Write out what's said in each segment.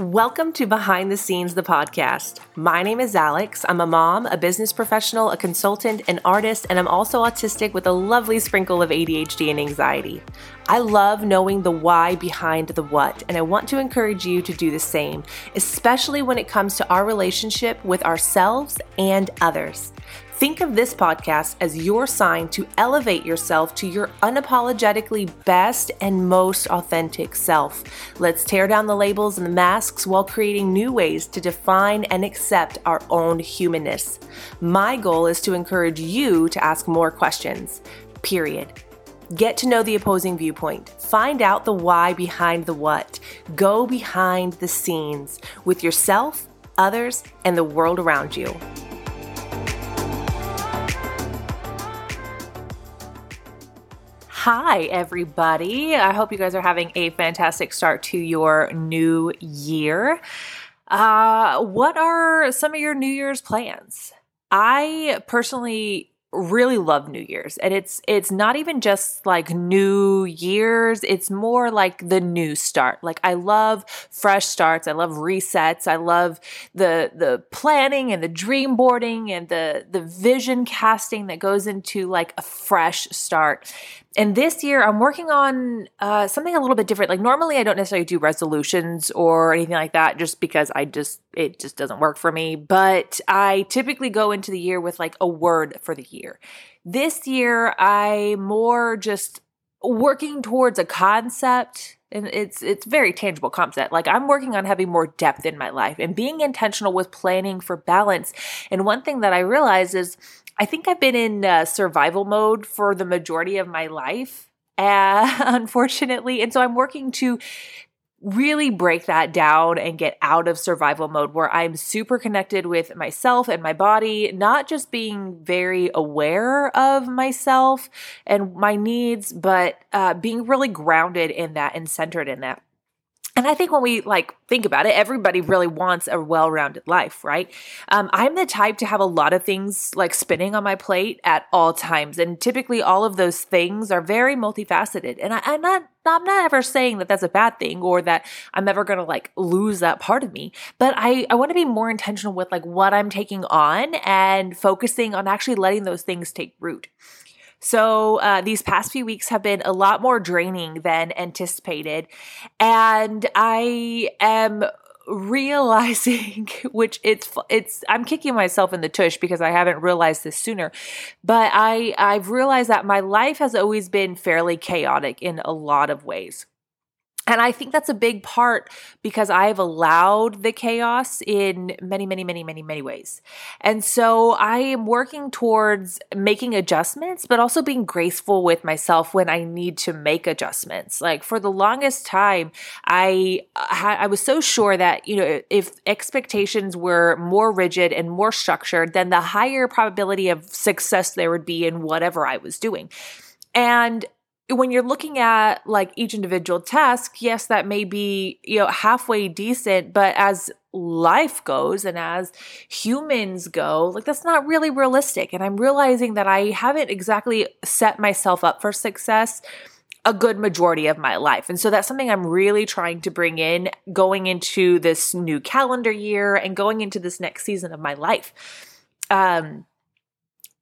Welcome to Behind the Scenes, the podcast. My name is Alex. I'm a mom, a business professional, a consultant, an artist, and I'm also autistic with a lovely sprinkle of ADHD and anxiety. I love knowing the why behind the what, and I want to encourage you to do the same, especially when it comes to our relationship with ourselves and others. Think of this podcast as your sign to elevate yourself to your unapologetically best and most authentic self. Let's tear down the labels and the masks while creating new ways to define and accept our own humanness. My goal is to encourage you to ask more questions, period. Get to know the opposing viewpoint. Find out the why behind the what. Go behind the scenes with yourself, others, and the world around you. Hi, everybody. I hope you guys are having a fantastic start to your new year. Uh, what are some of your New Year's plans? I personally really love New Year's. And it's it's not even just like New Year's, it's more like the new start. Like I love fresh starts, I love resets, I love the the planning and the dream boarding and the the vision casting that goes into like a fresh start. And this year, I'm working on uh, something a little bit different. Like normally, I don't necessarily do resolutions or anything like that, just because I just it just doesn't work for me. But I typically go into the year with like a word for the year. This year, I more just working towards a concept and it's it's very tangible concept like i'm working on having more depth in my life and being intentional with planning for balance and one thing that i realize is I think I've been in uh, survival mode for the majority of my life, uh, unfortunately. And so I'm working to really break that down and get out of survival mode where I'm super connected with myself and my body, not just being very aware of myself and my needs, but uh, being really grounded in that and centered in that. And I think when we like think about it, everybody really wants a well-rounded life, right? Um, I'm the type to have a lot of things like spinning on my plate at all times, and typically all of those things are very multifaceted. And I, I'm not, I'm not ever saying that that's a bad thing or that I'm ever going to like lose that part of me. But I, I want to be more intentional with like what I'm taking on and focusing on actually letting those things take root. So uh, these past few weeks have been a lot more draining than anticipated. And I am realizing which it's it's I'm kicking myself in the tush because I haven't realized this sooner but I I've realized that my life has always been fairly chaotic in a lot of ways and I think that's a big part because I've allowed the chaos in many, many, many, many, many ways. And so I am working towards making adjustments, but also being graceful with myself when I need to make adjustments. Like for the longest time, I uh, I was so sure that, you know, if expectations were more rigid and more structured, then the higher probability of success there would be in whatever I was doing. And when you're looking at like each individual task, yes, that may be, you know, halfway decent, but as life goes and as humans go, like that's not really realistic. And I'm realizing that I haven't exactly set myself up for success a good majority of my life. And so that's something I'm really trying to bring in going into this new calendar year and going into this next season of my life. Um,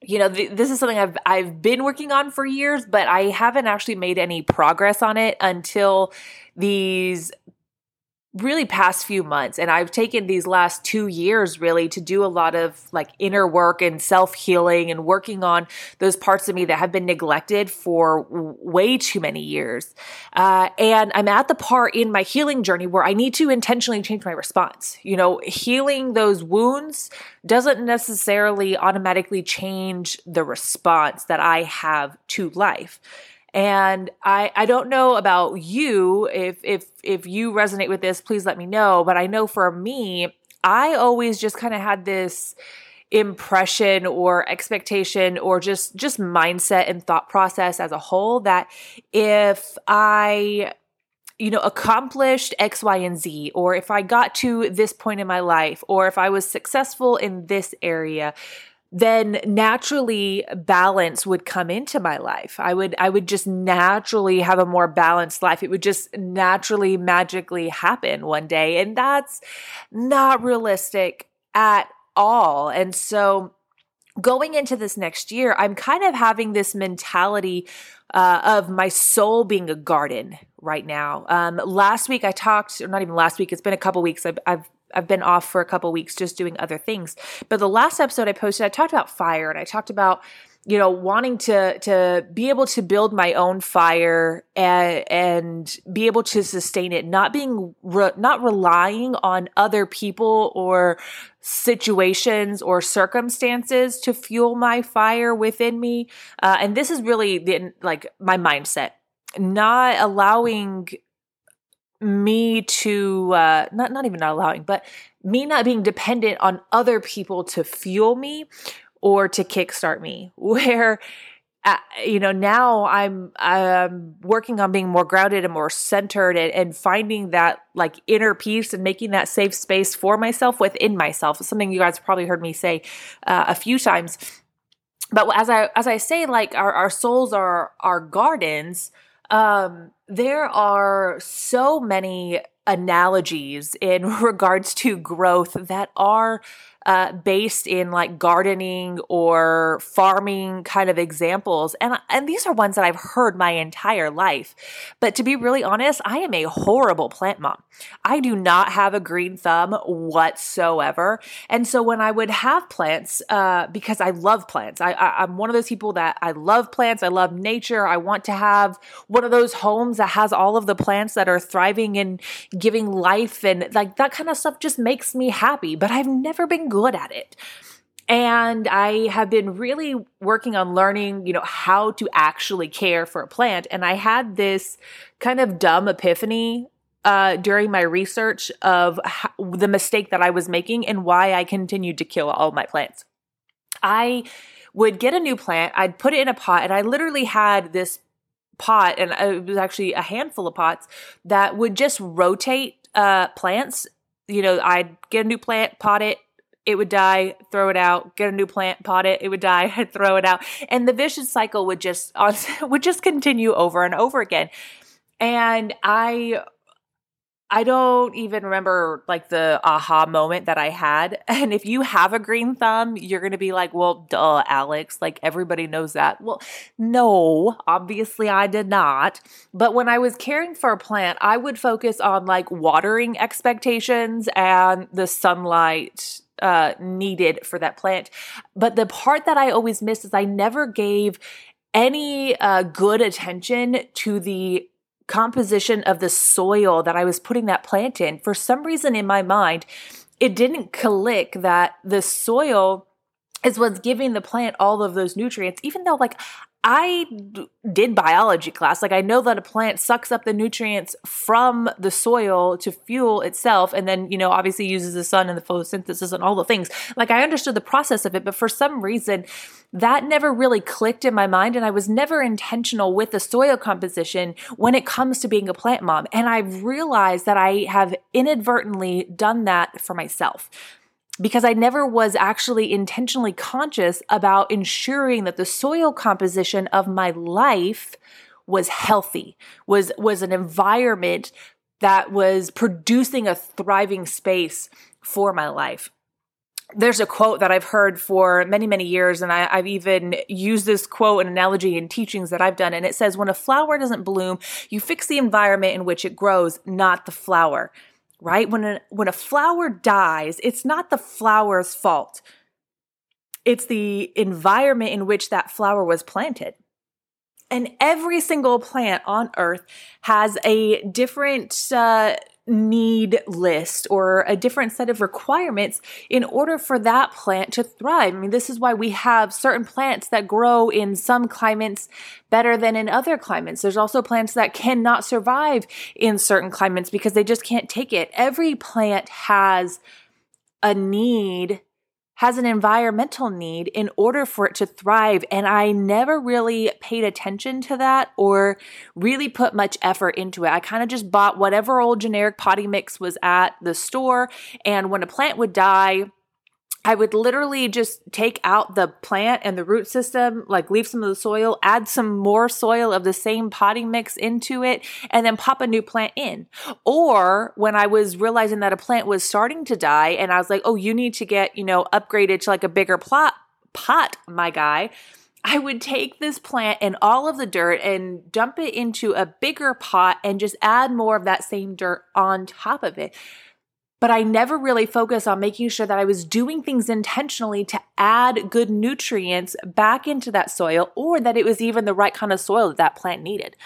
you know, th- this is something I've I've been working on for years, but I haven't actually made any progress on it until these really past few months and I've taken these last 2 years really to do a lot of like inner work and self-healing and working on those parts of me that have been neglected for way too many years. Uh, and I'm at the part in my healing journey where I need to intentionally change my response. You know, healing those wounds doesn't necessarily automatically change the response that I have to life. And I I don't know about you. If if if you resonate with this, please let me know, but I know for me, I always just kind of had this impression or expectation or just just mindset and thought process as a whole that if I you know, accomplished X, Y, and Z, or if I got to this point in my life, or if I was successful in this area, then naturally balance would come into my life. I would I would just naturally have a more balanced life. It would just naturally magically happen one day and that's not realistic at all. And so going into this next year, I'm kind of having this mentality uh, of my soul being a garden right now. Um, last week I talked, or not even last week, it's been a couple weeks. I've, I've I've been off for a couple weeks just doing other things. But the last episode I posted, I talked about fire and I talked about you know wanting to to be able to build my own fire and and be able to sustain it not being re, not relying on other people or situations or circumstances to fuel my fire within me uh, and this is really the like my mindset not allowing me to uh not not even not allowing but me not being dependent on other people to fuel me or to kickstart me. Where uh, you know now i'm i'm working on being more grounded and more centered and, and, finding that like inner peace and making that safe space for myself within myself. It's something you guys probably heard me say uh, a few times. But as i as i say like our, our souls are our gardens um there are so many analogies in regards to growth that are uh, based in like gardening or farming kind of examples. And, and these are ones that I've heard my entire life. But to be really honest, I am a horrible plant mom. I do not have a green thumb whatsoever. And so when I would have plants, uh, because I love plants, I, I, I'm one of those people that I love plants, I love nature. I want to have one of those homes that has all of the plants that are thriving and giving life and like that kind of stuff just makes me happy. But I've never been good at it. And I have been really working on learning, you know, how to actually care for a plant. And I had this kind of dumb epiphany uh, during my research of how, the mistake that I was making and why I continued to kill all my plants. I would get a new plant, I'd put it in a pot, and I literally had this pot, and it was actually a handful of pots that would just rotate uh, plants. You know, I'd get a new plant, pot it, it would die, throw it out, get a new plant, pot it, it would die, throw it out. And the vicious cycle would just would just continue over and over again. And I I don't even remember like the aha moment that I had. And if you have a green thumb, you're going to be like, well, duh, Alex. Like everybody knows that. Well, no, obviously I did not. But when I was caring for a plant, I would focus on like watering expectations and the sunlight uh, needed for that plant. But the part that I always missed is I never gave any uh, good attention to the composition of the soil that I was putting that plant in. For some reason in my mind, it didn't click that the soil is what's giving the plant all of those nutrients, even though, like, I did biology class. Like, I know that a plant sucks up the nutrients from the soil to fuel itself, and then, you know, obviously uses the sun and the photosynthesis and all the things. Like, I understood the process of it, but for some reason, that never really clicked in my mind. And I was never intentional with the soil composition when it comes to being a plant mom. And I've realized that I have inadvertently done that for myself because I never was actually intentionally conscious about ensuring that the soil composition of my life was healthy, was was an environment that was producing a thriving space for my life. There's a quote that I've heard for many, many years, and I, have even used this quote and analogy in teachings that I've done. And it says, When a flower doesn't bloom, you fix the environment in which it grows, not the flower right? When a, when a flower dies, it's not the flower's fault. It's the environment in which that flower was planted. And every single plant on earth has a different uh, need list or a different set of requirements in order for that plant to thrive. I mean, this is why we have certain plants that grow in some climates better than in other climates. There's also plants that cannot survive in certain climates because they just can't take it. Every plant has a need has an environmental need in order for it to thrive. And I never really paid attention to that or really put much effort into it. I kind of just bought whatever old generic potting mix was at the store. And when a plant would die, I would literally just take out the plant and the root system, like leave some of the soil, add some more soil of the same potting mix into it, and then pop a new plant in. Or when I was realizing that a plant was starting to die and I was like, oh, you need to get, you know, upgraded to like a bigger plot pot, my guy. I would take this plant and all of the dirt and dump it into a bigger pot and just add more of that same dirt on top of it but I never really focused on making sure that I was doing things intentionally to add good nutrients back into that soil or that it was even the right kind of soil that that plant needed.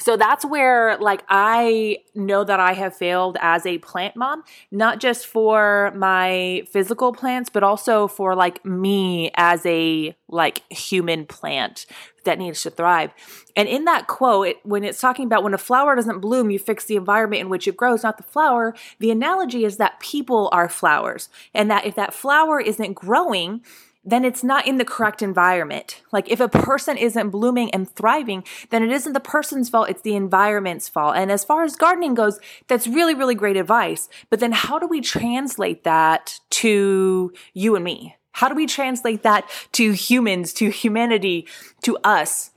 So that's where like I know that I have failed as a plant mom, not just for my physical plants, but also for like me as a like human plant that needs to thrive. And in that quote, it, when it's talking about when a flower doesn't bloom, you fix the environment in which it grows, not the flower. The analogy is that people are flowers, and that if that flower isn't growing, then it's not in the correct environment. Like if a person isn't blooming and thriving, then it isn't the person's fault, it's the environment's fault. And as far as gardening goes, that's really, really great advice. But then how do we translate that to you and me? How do we translate that to humans, to humanity, to us?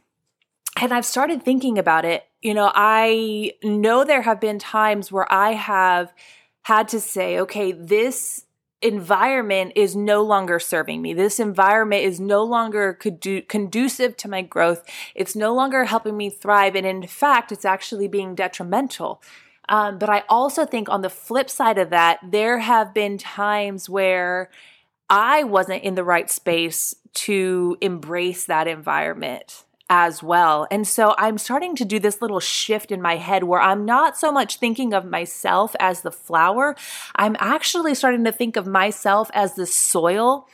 And I've started thinking about it. You know, I know there have been times where I have had to say, okay, this environment is no longer serving me. This environment is no longer condu- conducive to my growth. It's no longer helping me thrive. And in fact, it's actually being detrimental. Um, but I also think on the flip side of that, there have been times where I wasn't in the right space to embrace that environment as well. And so I'm starting to do this little shift in my head where I'm not so much thinking of myself as the flower. I'm actually starting to think of myself as the soil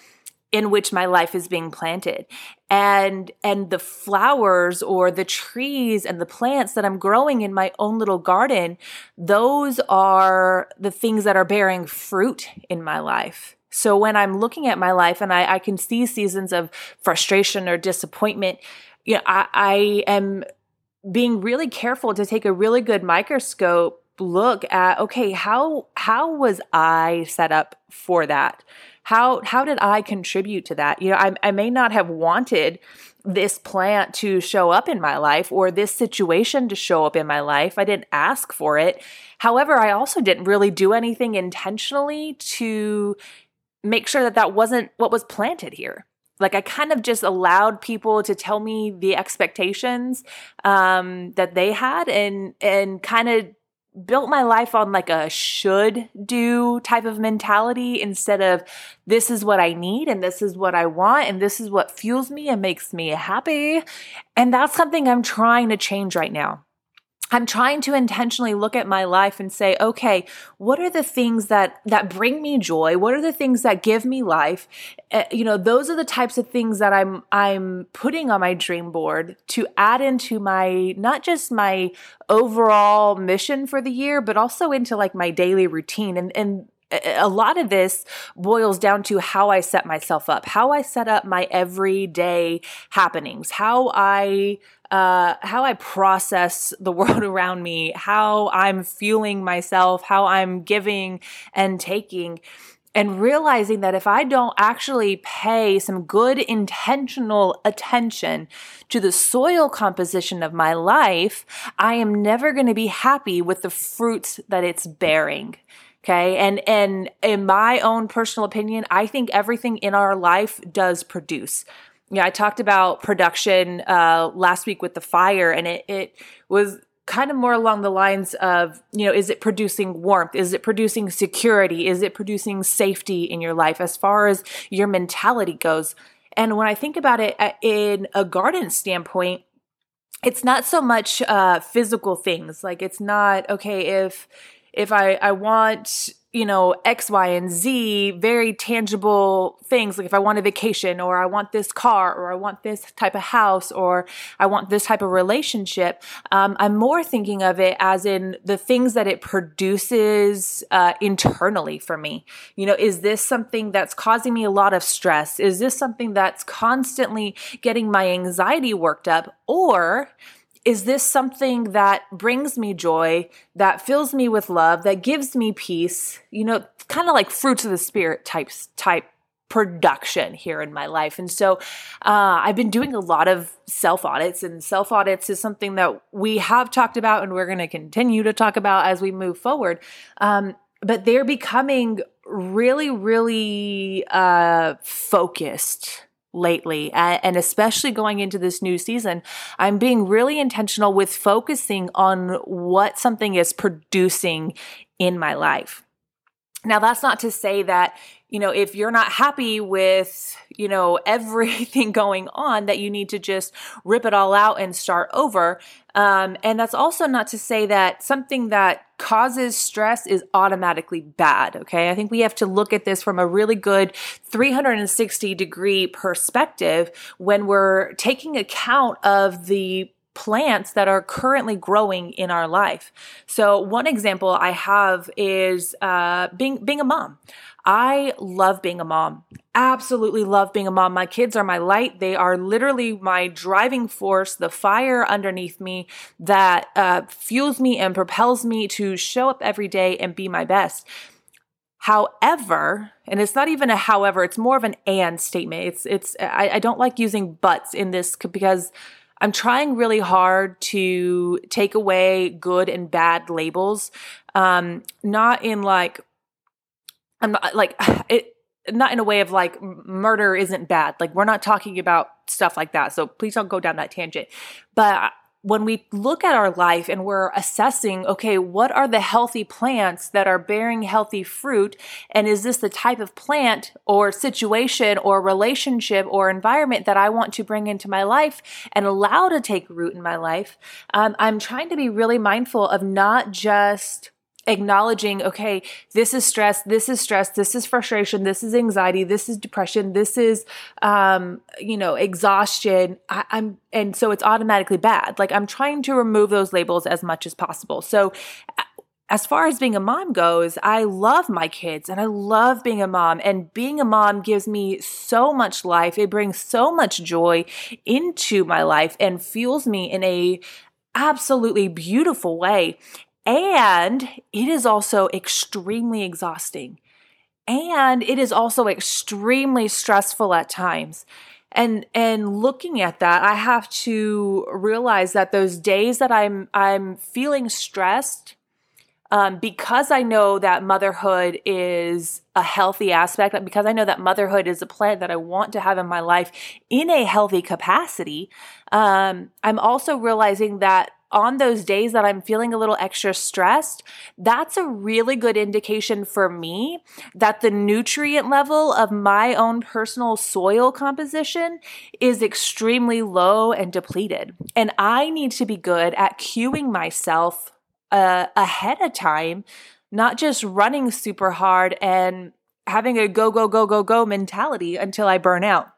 in which my life is being planted and and the flowers or the trees and the plants that I'm growing in my own little garden those are the things that are bearing fruit in my life so when I'm looking at my life and I, I can see seasons of frustration or disappointment you know, I, I am being really careful to take a really good microscope look at okay how how was i set up for that? How how did i contribute to that? You know I, I may not have wanted this plant to show up in my life or this situation to show up in my life. I didn't ask for it. However i also didn't really do anything intentionally to make sure that that wasn't what was planted here like I kind of just allowed people to tell me the expectations um, that they had and and kind of built my life on like a should do type of mentality instead of this is what I need and this is what I want and this is what fuels me and makes me happy. And that's something I'm trying to change right now. I'm trying to intentionally look at my life and say, okay, what are the things that that bring me joy? What are the things that give me life? Uh, you know, those are the types of things that I'm I'm putting on my dream board to add into my not just my overall mission for the year, but also into like my daily routine. And and a lot of this boils down to how I set myself up, how I set up my everyday happenings, how I uh, how I process the world around me, how I'm fueling myself, how I'm giving and taking. And realizing that if I don't actually pay some good intentional attention to the soil composition of my life, I am never going to be happy with the fruits that it's bearing. Okay. And, and in my own personal opinion, I think everything in our life does produce. Yeah, I talked about production uh, last week with the fire, and it, it was kind of more along the lines of, you know, is it producing warmth? Is it producing security? Is it producing safety in your life as far as your mentality goes? And when I think about it uh, in a garden standpoint, it's not so much uh, physical things. Like it's not okay if if I, I want, you know, X, Y, and Z, very tangible things. Like if I want a vacation or I want this car or I want this type of house or I want this type of relationship, um, I'm more thinking of it as in the things that it produces uh, internally for me. You know, is this something that's causing me a lot of stress? Is this something that's constantly getting my anxiety worked up? Or is this something that brings me joy, that fills me with love, that gives me peace? You know, kind of like fruits of the spirit types type production here in my life. And so uh, I've been doing a lot of self audits, and self audits is something that we have talked about and we're going to continue to talk about as we move forward. Um, but they're becoming really, really uh, focused lately and especially going into this new season i'm being really intentional with focusing on what something is producing in my life. Now that's not to say that you know, if you're not happy with, you know, everything going on, that you need to just rip it all out and start over. Um, and that's also not to say that something that causes stress is automatically bad. Okay. I think we have to look at this from a really good 360 degree perspective when we're taking account of the plants that are currently growing in our life. So one example I have is uh, being being a mom. I love being a mom. Absolutely love being a mom. My kids are my light. They are literally my driving force, the fire underneath me that uh, fuels me and propels me to show up every day and be my best. However, and it's not even a however, it's more of an and statement. It's it's I, I don't like using buts in this because I'm trying really hard to take away good and bad labels. Um, not in like I'm not like it not in a way of like murder isn't bad. Like we're not talking about stuff like that. So please don't go down that tangent. But when we look at our life and we're assessing, okay, what are the healthy plants that are bearing healthy fruit? And is this the type of plant or situation or relationship or environment that I want to bring into my life and allow to take root in my life? Um, I'm trying to be really mindful of not just acknowledging, okay, this is stress, this is stress, this is frustration, this is anxiety, this is depression, this is, um, you know, exhaustion. I, I'm, and so it's automatically bad. Like I'm trying to remove those labels as much as possible. So, as far as being a mom goes, I love my kids and I love being a mom. And being a mom gives me so much life. It brings so much joy into my life and fuels me in a absolutely beautiful way. And it is also extremely exhausting. And it is also extremely stressful at times. And and looking at that, I have to realize that those days that I'm I'm feeling stressed, um, because I know that motherhood is a healthy aspect, because I know that motherhood is a plan that I want to have in my life in a healthy capacity, um, I'm also realizing that on those days that I'm feeling a little extra stressed, that's a really good indication for me that the nutrient level of my own personal soil composition is extremely low and depleted. And I need to be good at cueing myself uh, ahead of time, not just running super hard and having a go, go, go, go, go mentality until I burn out.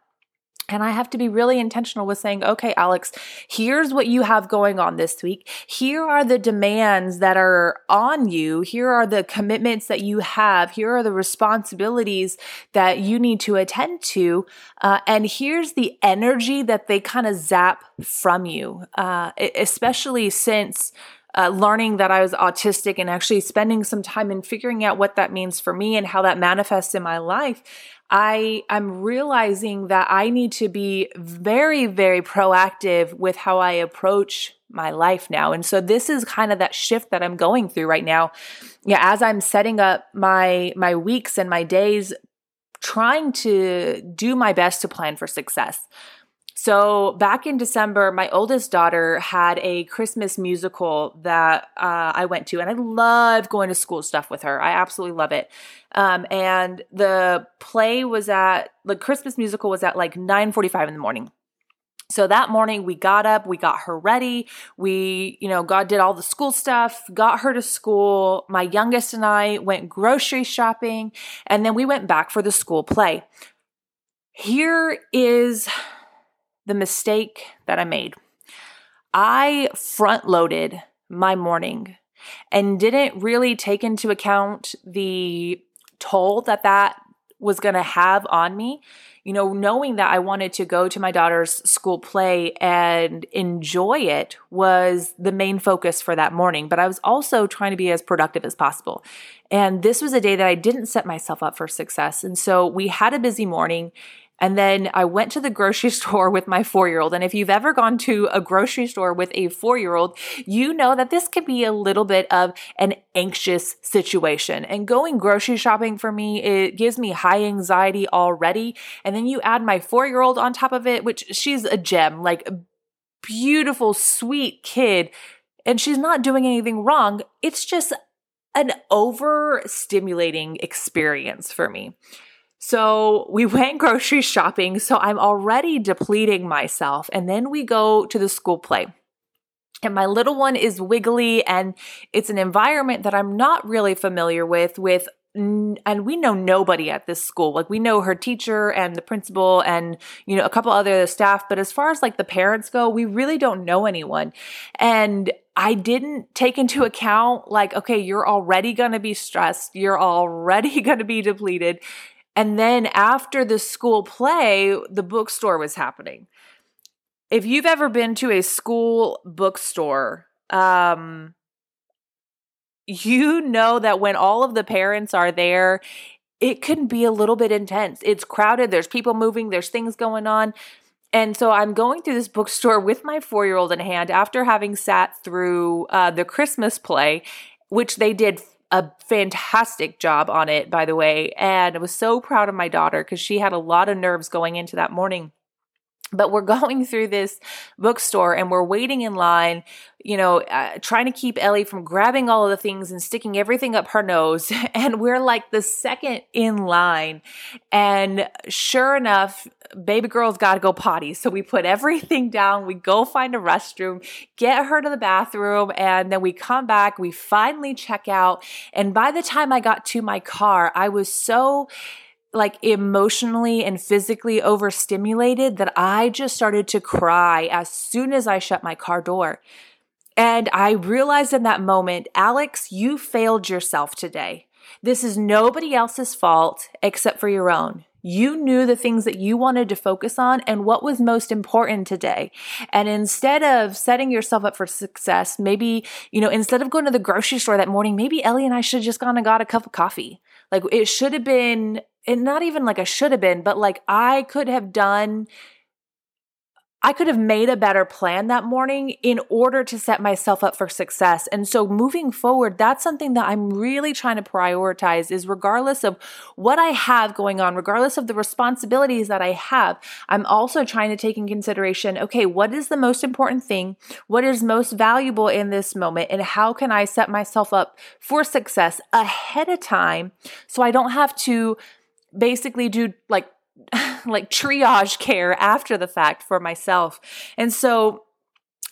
And I have to be really intentional with saying, okay, Alex, here's what you have going on this week. Here are the demands that are on you. Here are the commitments that you have. Here are the responsibilities that you need to attend to. Uh, and here's the energy that they kind of zap from you, uh, especially since uh, learning that I was autistic and actually spending some time in figuring out what that means for me and how that manifests in my life, I am realizing that I need to be very, very proactive with how I approach my life now. And so this is kind of that shift that I'm going through right now. Yeah, as I'm setting up my my weeks and my days trying to do my best to plan for success. So back in December, my oldest daughter had a Christmas musical that uh, I went to, and I love going to school stuff with her. I absolutely love it. Um, and the play was at the Christmas musical was at like nine forty-five in the morning. So that morning we got up, we got her ready. We, you know, God did all the school stuff, got her to school. My youngest and I went grocery shopping, and then we went back for the school play. Here is the mistake that I made. I front loaded my morning and didn't really take into account the toll that that was going to have on me. you know, knowing that I wanted to go to my daughter's school play and enjoy it was the main focus for that morning. But I was also trying to be as productive as possible. And this was a day that I didn't set myself up for success. And so we had a busy morning and then I went to the grocery store with my four year old. And if you've ever gone to a grocery store with a four year old, you know that this can be a little bit of an anxious situation. And going grocery shopping for me, it gives me high anxiety already. And then you add my four year old on top of it, which she's a gem, like a beautiful, sweet kid. And she's not doing anything wrong. It's just an overstimulating experience for me. So we went grocery shopping. So I'm already depleting myself. And then we go to the school play. And my little one is wiggly and it's an environment that I'm not really familiar with, with and we know nobody at this school. Like we know her teacher and the principal and you know a couple other staff, but as far as like the parents go, we really don't know anyone. And I didn't take into account like okay, you're already going to be stressed, you're already going to be depleted. And then after the school play, the bookstore was happening. If you've ever been to a school bookstore, um, you know that when all of the parents are there, it can be a little bit intense. It's crowded, there's people moving, there's things going on. And so I'm going through this bookstore with my four year old in hand after having sat through uh, the Christmas play, which they did a fantastic job on it, by the way. And I was so proud of my daughter because she had a lot of nerves going into that morning. But we're going through this bookstore and we're waiting in line, you know, uh, trying to keep Ellie from grabbing all of the things and sticking everything up her nose. And we're like the second in line. And sure enough, baby girl's got to go potty. So we put everything down, we go find a restroom, get her to the bathroom, and then we come back. We finally check out. And by the time I got to my car, I was so like emotionally and physically overstimulated that I just started to cry as soon as I shut my car door. And I realized in that moment, Alex, you failed yourself today. This is nobody else's fault except for your own. You knew the things that you wanted to focus on and what was most important today. And instead of setting yourself up for success, maybe, you know, instead of going to the grocery store that morning, maybe Ellie and I should have just gone and got a cup of coffee. Like it should have been, and not even like a should have been, but like I could have done I could have made a better plan that morning in order to set myself up for success. And so moving forward, that's something that I'm really trying to prioritize is regardless of what I have going on, regardless of the responsibilities that I have, I'm also trying to take in consideration, okay, what is the most important thing? What is most valuable in this moment? And how can I set myself up for success ahead of time so I don't have to basically do like like triage care after the fact for myself. And so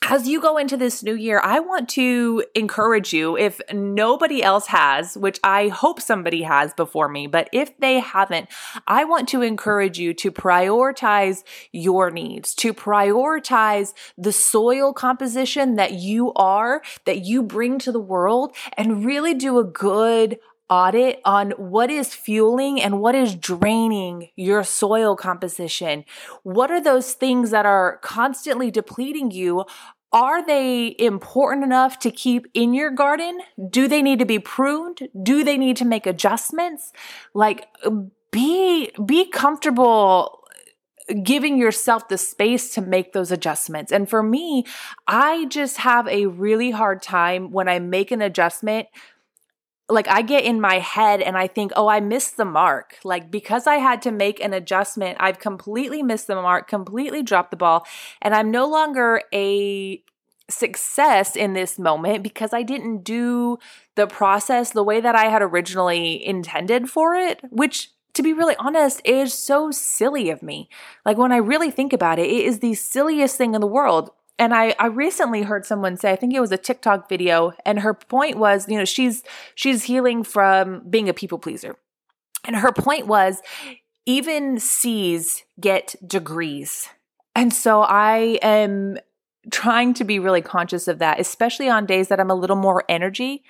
as you go into this new year, I want to encourage you, if nobody else has, which I hope somebody has before me, but if they haven't, I want to encourage you to prioritize your needs, to prioritize the soil composition that you are, that you bring to the world, and really do a good audit on what is fueling and what is draining your soil composition. What are those things that are constantly depleting you? Are they important enough to keep in your garden? Do they need to be pruned? Do they need to make adjustments? Like be be comfortable giving yourself the space to make those adjustments. And for me, I just have a really hard time when I make an adjustment like I get in my head and I think, oh, I missed the mark. Like because I had to make an adjustment, I've completely missed the mark, completely dropped the ball, and I'm no longer a success in this moment because I didn't do the process the way that I had originally intended for it, which to be really honest, is so silly of me. Like when I really think about it, it is the silliest thing in the world and I, I recently heard someone say, I think it was a TikTok video, and her point was, you know, she's she's healing from being a people pleaser. And her point was even C's get degrees. And so I am trying to be really conscious of that, especially on days that I'm a little more energy,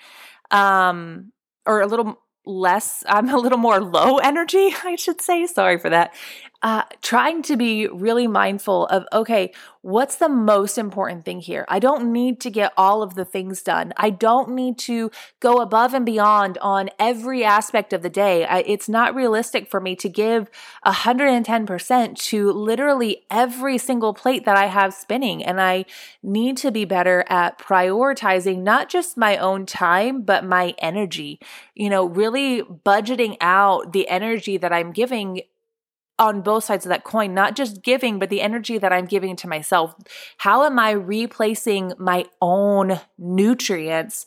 um, or a little less, I'm a little more low energy, I should say. Sorry for that. Uh, trying to be really mindful of okay, what's the most important thing here? I don't need to get all of the things done. I don't need to go above and beyond on every aspect of the day. I, it's not realistic for me to give 110% to literally every single plate that I have spinning. And I need to be better at prioritizing not just my own time, but my energy. You know, really budgeting out the energy that I'm giving on both sides of that coin, not just giving, but the energy that I'm giving to myself. How am I replacing my own nutrients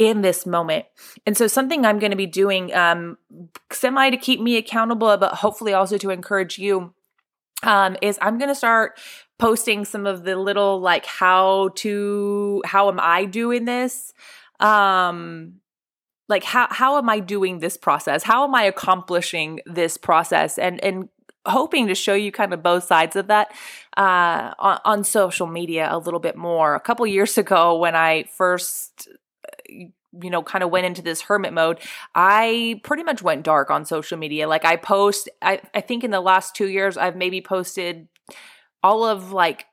in this moment. And so, something I'm going to be doing, um, semi to keep me accountable, but hopefully also to encourage you, um, is I'm going to start posting some of the little like how to, how am I doing this? Um, like how how am I doing this process? How am I accomplishing this process? And and hoping to show you kind of both sides of that uh, on, on, social media a little bit more. A couple years ago, when I first you know kind of went into this hermit mode i pretty much went dark on social media. Like i post i, I think in the last two years i've maybe posted all of like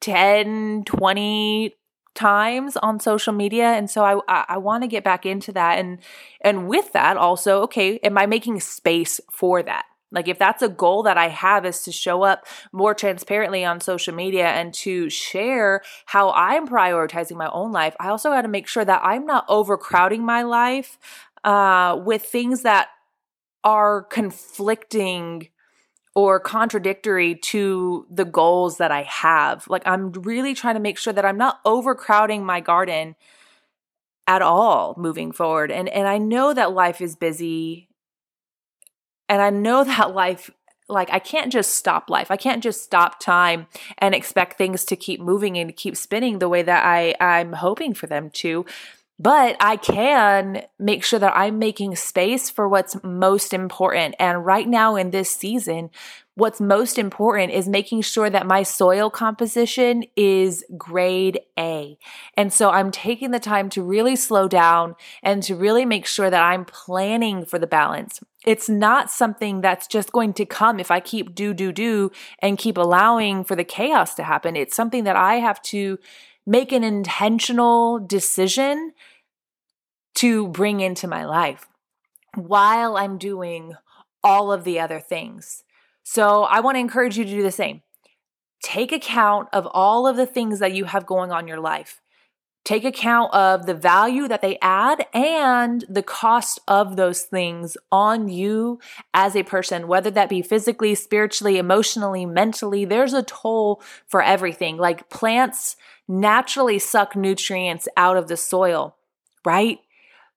10 20 times on social media. And so i i, I want to get back into that. And and with that also okay am i making space for that like, if that's a goal that I have is to show up more transparently on social media and to share how I'm prioritizing my own life, I also got to make sure that I'm not overcrowding my life uh, with things that are conflicting or contradictory to the goals that I have. Like, I'm really trying to make sure that I'm not overcrowding my garden at all moving forward. And and I know that life is busy and I know that life like I can't just stop life. I can't just stop time and expect things to keep moving and keep spinning the way that I I'm hoping for them to. But I can make sure that I'm making space for what's most important. And right now in this season, what's most important is making sure that my soil composition is grade A. And so I'm taking the time to really slow down and to really make sure that I'm planning for the balance. It's not something that's just going to come if I keep do, do, do and keep allowing for the chaos to happen. It's something that I have to make an intentional decision to bring into my life while I'm doing all of the other things. So I want to encourage you to do the same. Take account of all of the things that you have going on in your life. Take account of the value that they add and the cost of those things on you as a person, whether that be physically, spiritually, emotionally, mentally. There's a toll for everything. Like plants naturally suck nutrients out of the soil, right?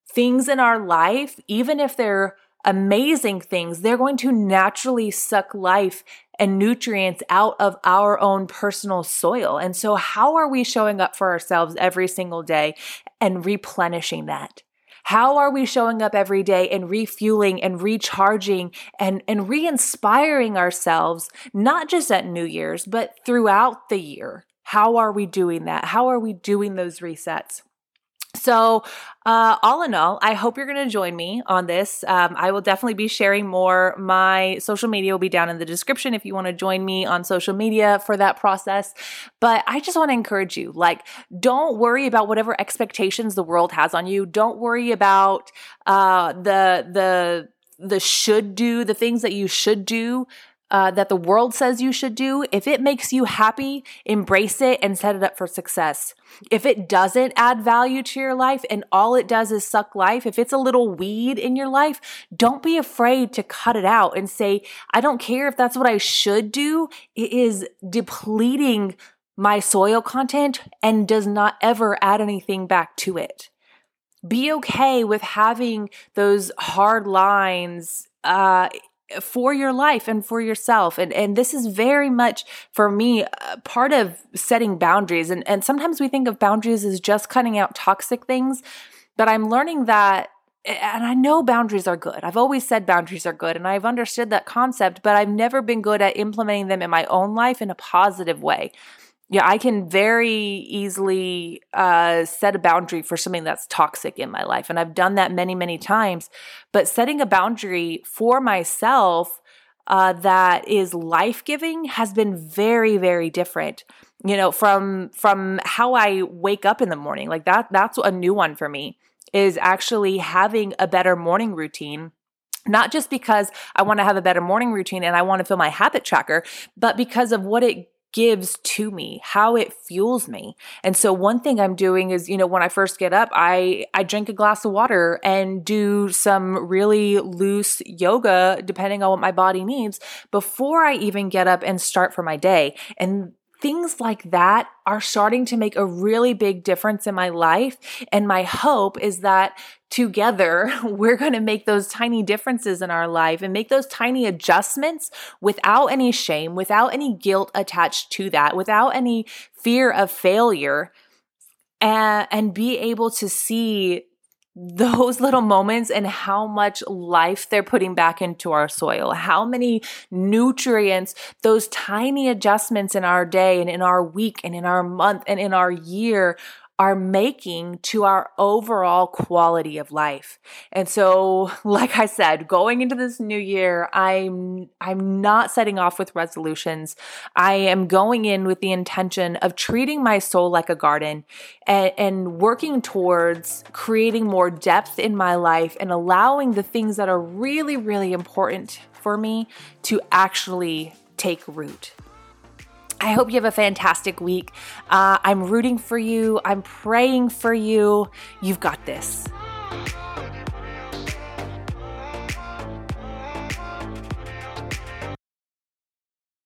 Things in our life, even if they're amazing things, they're going to naturally suck life and nutrients out of our own personal soil. And so, how are we showing up for ourselves every single day and replenishing that? How are we showing up every day and refueling and recharging and, and re inspiring ourselves, not just at New Year's, but throughout the year? How are we doing that? How are we doing those resets? So, uh, all in all, I hope you're going to join me on this. Um, I will definitely be sharing more. My social media will be down in the description if you want to join me on social media for that process. But I just want to encourage you like, don't worry about whatever expectations the world has on you. Don't worry about uh, the, the, the should do, the things that you should do uh, that the world says you should do, if it makes you happy, embrace it and set it up for success. If it doesn't add value to your life and all it does is suck life, if it's a little weed in your life, don't be afraid to cut it out and say, I don't care if that's what I should do. It is depleting my soil content and does not ever add anything back to it. Be okay with having those hard lines uh, for your life and for yourself. And and this is very much for me uh, part of setting boundaries. And and sometimes we think of boundaries as just cutting out toxic things but i'm learning that and I know boundaries are good. I've always said boundaries are good and I've understood that concept, but I've never been good at implementing them in my own life in a positive way yeah, I can very easily uh, set a boundary for something that's toxic in my life. And I've done that many, many times. But setting a boundary for myself uh, that is life giving has been very, very different. You know, from from how I wake up in the morning, like that. That's a new one for me. Is actually having a better morning routine not just because I want to have a better morning routine and I want to fill my habit tracker, but because of what it gives to me, how it fuels me. And so one thing I'm doing is, you know, when I first get up, I I drink a glass of water and do some really loose yoga depending on what my body needs before I even get up and start for my day. And things like that are starting to make a really big difference in my life. And my hope is that together, we're going to make those tiny differences in our life and make those tiny adjustments without any shame, without any guilt attached to that, without any fear of failure, and, and be able to see those little moments and how much life they're putting back into our soil, how many nutrients those tiny adjustments in our day and in our week and in our month and in our year are making to our overall quality of life. And so, like I said, going into this new year, I'm I'm not setting off with resolutions. I am going in with the intention of treating my soul like a garden and, and working towards creating more depth in my life and allowing the things that are really, really important for me to actually take root. I hope you have a fantastic week. Uh, I'm rooting for you. I'm praying for you. You've got this.